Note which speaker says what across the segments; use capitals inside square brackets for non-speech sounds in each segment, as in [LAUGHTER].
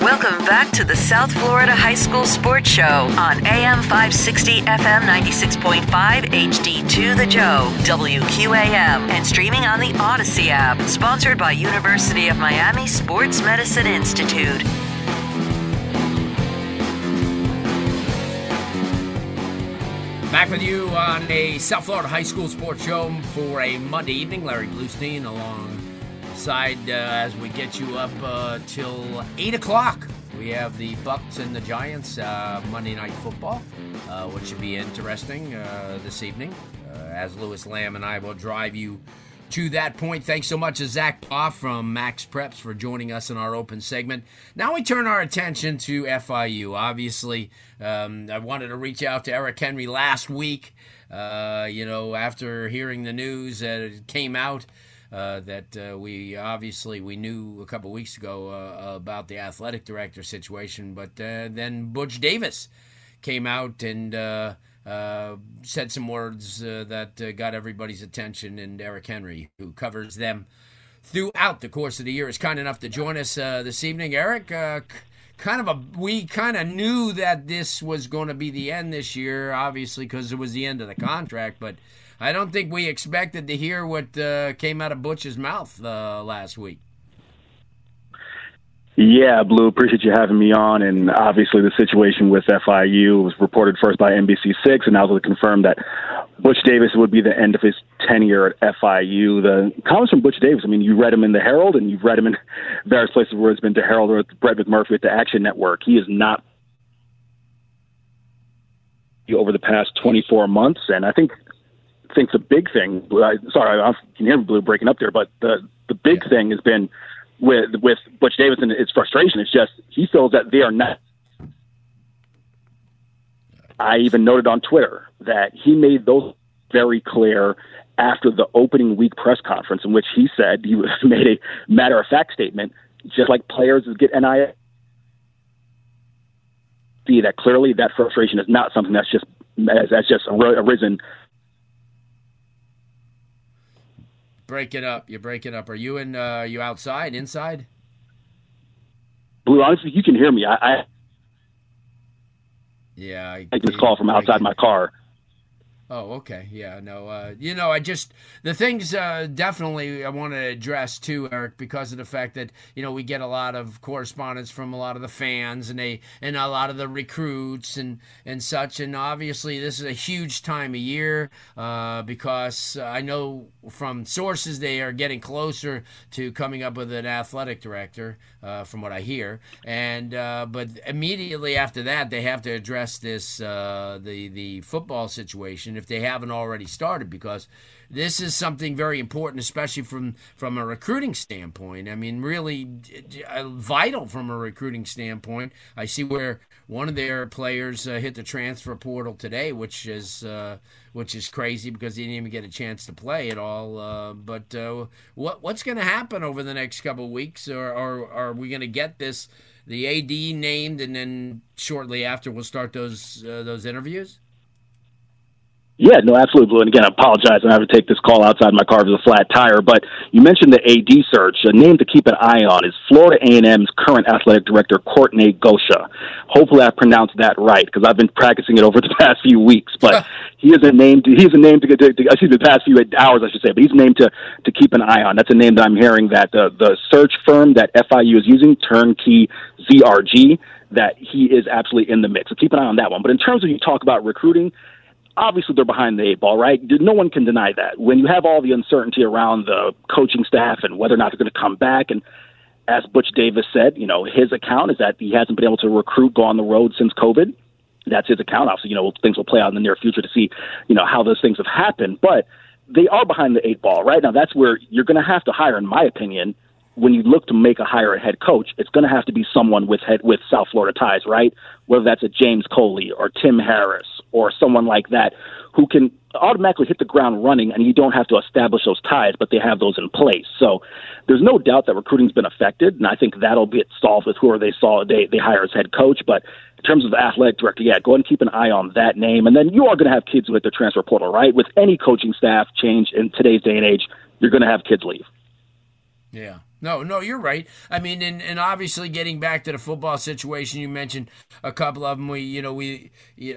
Speaker 1: Welcome back to the South Florida High School Sports Show on AM 560 FM 96.5 HD2 The Joe, WQAM, and streaming on the Audacy app. Sponsored by University of Miami Sports Medicine Institute.
Speaker 2: Back with you on a South Florida High School Sports Show for a Monday evening. Larry Blustein alongside uh, as we get you up uh, till 8 o'clock. We have the Bucks and the Giants uh, Monday Night Football, uh, which should be interesting uh, this evening. Uh, as Lewis Lamb and I will drive you to that point. Thanks so much to Zach Poff from MaxPreps for joining us in our open segment. Now we turn our attention to FIU. Obviously, um, I wanted to reach out to Eric Henry last week. Uh, you know, after hearing the news that it came out. Uh, that uh, we obviously we knew a couple weeks ago uh, about the athletic director situation, but uh, then Butch Davis came out and uh, said some words that got everybody's attention, and Eric Henry, who covers them throughout the course of the year, is kind enough to join us this evening. Eric, kind of a we kind of knew that this was going to be the end this year, obviously because it was the end of the contract, but I don't think we expected to hear what uh, came out of Butch's mouth uh, last week.
Speaker 3: Yeah, Blue, appreciate you having me on. And obviously, the situation with FIU was reported first by NBC6, and now they confirmed that Butch Davis would be the end of his tenure at FIU. The comments from Butch Davis, I mean, you read him in the Herald, and you've read him in [LAUGHS] various places where it's been to Herald or with Brett McMurphy at the Action Network. He is not over the past 24 months, and I think think the big thing. Sorry, I can hear Blue breaking up there, but the the big yeah. thing has been with with Butch Davis and his frustration. It's just he feels that they are not. I even noted on Twitter that he made those very clear after the opening week press conference, in which he said he was, [LAUGHS] made a matter of fact statement, just like players get NIL. See that clearly that frustration is not something that's just that's just arisen
Speaker 2: Break it up. You're breaking up. Are you in? Uh, you outside? Inside?
Speaker 3: Blue, honestly, you can hear me. I, I
Speaker 2: yeah, I,
Speaker 3: I this call from outside my car.
Speaker 2: Oh, okay. Yeah, no. Uh, you know, I just the things uh, definitely I want to address too, Eric, because of the fact that you know we get a lot of correspondence from a lot of the fans and they and a lot of the recruits and and such. And obviously, this is a huge time of year uh, because I know from sources they are getting closer to coming up with an athletic director, uh, from what I hear. And uh, but immediately after that, they have to address this uh, the the football situation if they haven't already started, because this is something very important, especially from from a recruiting standpoint. I mean, really uh, vital from a recruiting standpoint. I see where one of their players uh, hit the transfer portal today, which is uh, which is crazy because he didn't even get a chance to play at all. Uh, but uh, what what's going to happen over the next couple of weeks, or, or are we going to get this? The AD named, and then shortly after we'll start those uh, those interviews.
Speaker 3: Yeah, no, absolutely, Blue. And again, I apologize. I have to take this call outside my car with a flat tire. But you mentioned the AD search. A name to keep an eye on is Florida A&M's current athletic director, Kortne Gosha. Hopefully, I pronounced that right because I've been practicing it over the [LAUGHS] past few weeks. But [LAUGHS] he is a name. To, he's a name to, to, to excuse me, the past few hours, I should say. But he's a name to to keep an eye on. That's a name that I'm hearing that the the search firm that FIU is using, Turnkey ZRG, that he is absolutely in the mix. So keep an eye on that one. But in terms of you talk about recruiting obviously they're behind the eight ball, right? No one can deny that. When you have all the uncertainty around the coaching staff and whether or not they're going to come back, and as Butch Davis said, you know, his account is that he hasn't been able to recruit, go on the road since COVID. That's his account. Obviously, you know, things will play out in the near future to see, you know, how those things have happened. But they are behind the eight ball right now. That's where you're going to have to hire, in my opinion, when you look to make a hire a head coach, it's going to have to be someone with head with South Florida ties, right? Whether that's a James Coley or Tim Harris or someone like that who can automatically hit the ground running and you don't have to establish those ties, but they have those in place. So there's no doubt that recruiting's been affected, and I think that'll get solved with whoever they saw they, they hire as head coach. But in terms of the athletic director, yeah, go ahead and keep an eye on that name. And then you are going to have kids with the transfer portal, right? With any coaching staff change in today's day and age, you're going to have kids leave.
Speaker 2: Yeah. No, no, you're right. I mean, and, and obviously getting back to the football situation, you mentioned a couple of them. We, you know, we,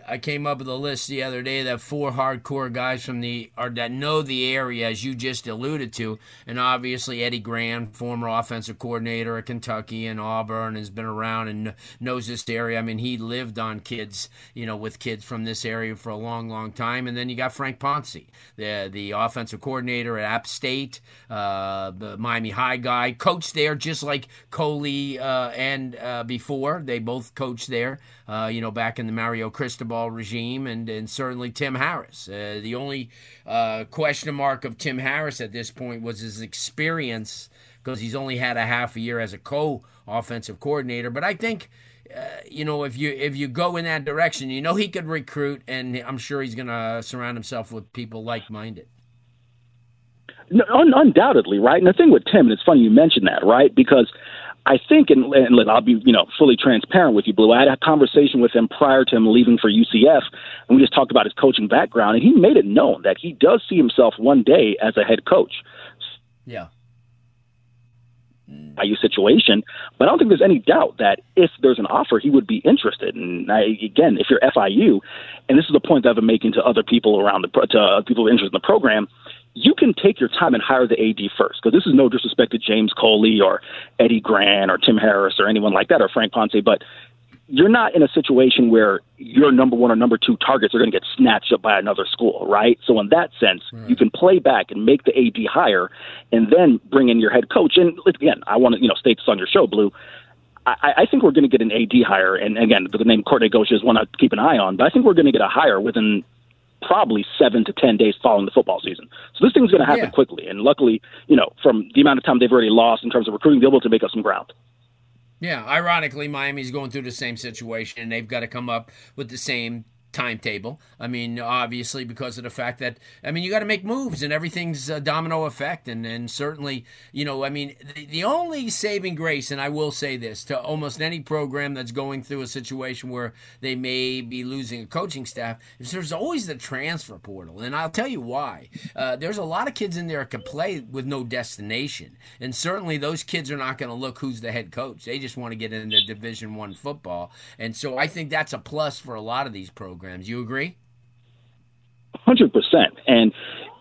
Speaker 2: I came up with a list the other day that four hardcore guys from the or that know the area, as you just alluded to, and obviously Eddie Gran, former offensive coordinator at Kentucky and Auburn, has been around and knows this area. I mean, he lived on kids, you know, with kids from this area for a long, long time. And then you got Frank Ponce, the the offensive coordinator at App State, uh, the Miami High guy I coached there just like Coley uh, and uh, before. They both coached there, uh, you know, back in the Mario Cristobal regime, and, and certainly Tim Harris. Uh, the only uh, question mark of Tim Harris at this point was his experience because he's only had a half a year as a co offensive coordinator. But I think. Uh, you know, if you if you go in that direction, you know he could recruit, and I'm sure he's going to surround himself with people like minded.
Speaker 3: Un- undoubtedly, right? And the thing with Tim, and it's funny you mentioned that, right? Because I think, and, and I'll be, you know, fully transparent with you, Blue. I had a conversation with him prior to him leaving for UCF, and we just talked about his coaching background, and he made it known that he does see himself one day as a head coach.
Speaker 2: Yeah.
Speaker 3: IU situation, but I don't think there's any doubt that if there's an offer, he would be interested. And I, again, if you're FIU, and this is the point that I've been making to other people around the to people interested in the program, you can take your time and hire the AD first, because this is no disrespect to James Coley or Eddie Gran or Tim Harris or anyone like that or Frank Ponce, but you're not in a situation where your number one or number two targets are going to get snatched up by another school, right? So in that sense, right. you can play back and make the AD hire, and then bring in your head coach. And again, I want to you know state this on your show, Blue. I, I think we're going to get an AD hire, and again, the name Kortne Gosch is one to keep an eye on. But I think we're going to get a hire within probably seven to ten days following the football season. So this thing's going to happen yeah. quickly. And luckily, you know, from the amount of time they've already lost in terms of recruiting, they're able to make up some ground.
Speaker 2: Yeah, ironically, Miami's going through the same situation, and they've got to come up with the same timetable. I mean, obviously because of the fact that I mean you got to make moves and everything's a domino effect, and and certainly you know I mean the, the, only saving grace, and I will say this to almost any program that's going through a situation where they may be losing a coaching staff is there's always the transfer portal, and I'll tell you why. Uh, there's a lot of kids in there that can play with no destination, and certainly those kids are not going to look who's the head coach. They just want to get into Division One football, and so I think that's a plus for a lot of these programs programs. You agree?
Speaker 3: Hundred percent. And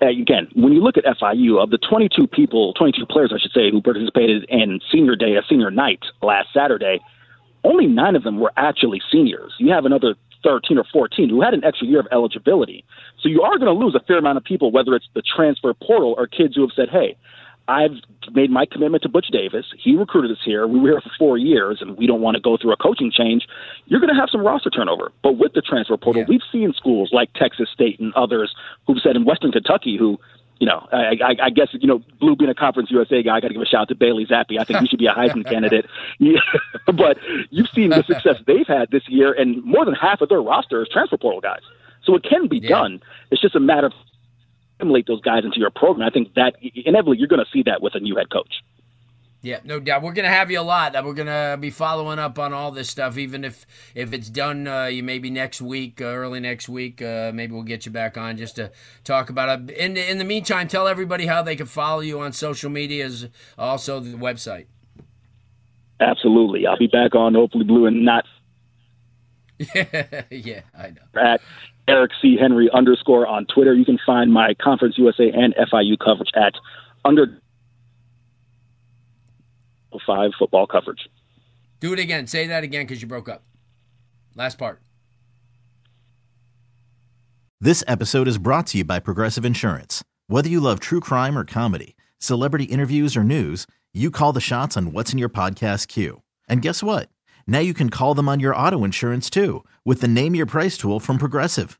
Speaker 3: uh, again, when you look at FIU, of the 22 people, 22 players, I should say, who participated in senior day, a senior night last Saturday, only nine of them were actually seniors. You have another 13 or 14 who had an extra year of eligibility. So you are going to lose a fair amount of people, whether it's the transfer portal or kids who have said, hey, I've made my commitment to Butch Davis. He recruited us here. We were here for four years, and we don't want to go through a coaching change. You're going to have some roster turnover. But with the transfer portal, yeah. we've seen schools like Texas State and others who've said in Western Kentucky who you know, I, I, I guess you know, Blue being a Conference USA guy, I got to give a shout out to Bailey Zappe. I think he should be a Heisman [LAUGHS] candidate. Yeah, [LAUGHS] but you've seen the success they've had this year, and more than half of their roster is transfer portal guys. So it can be yeah. done. It's just a matter of assimilate those guys into your program. I think that inevitably you're going to see that with a new head coach.
Speaker 2: Yeah, no doubt. We're gonna have you a lot. We're gonna be following up on all this stuff, even if if it's done. Uh, you maybe next week, uh, early next week. Uh, maybe we'll get you back on just to talk about it. In in the meantime, tell everybody how they can follow you on social media, as also the website.
Speaker 3: Absolutely, I'll be back on hopefully blue and not.
Speaker 2: Yeah, [LAUGHS] yeah, I know.
Speaker 3: At Eric C. Henry underscore on Twitter. You can find my Conference USA and FIU coverage at under five football coverage.
Speaker 2: Do it again. Say that again because you broke up. Last part.
Speaker 4: This episode is brought to you by Progressive Insurance. Whether you love true crime or comedy, celebrity interviews or news, you call the shots on what's in your podcast queue. And guess what? Now you can call them on your auto insurance too with the Name Your Price tool from Progressive.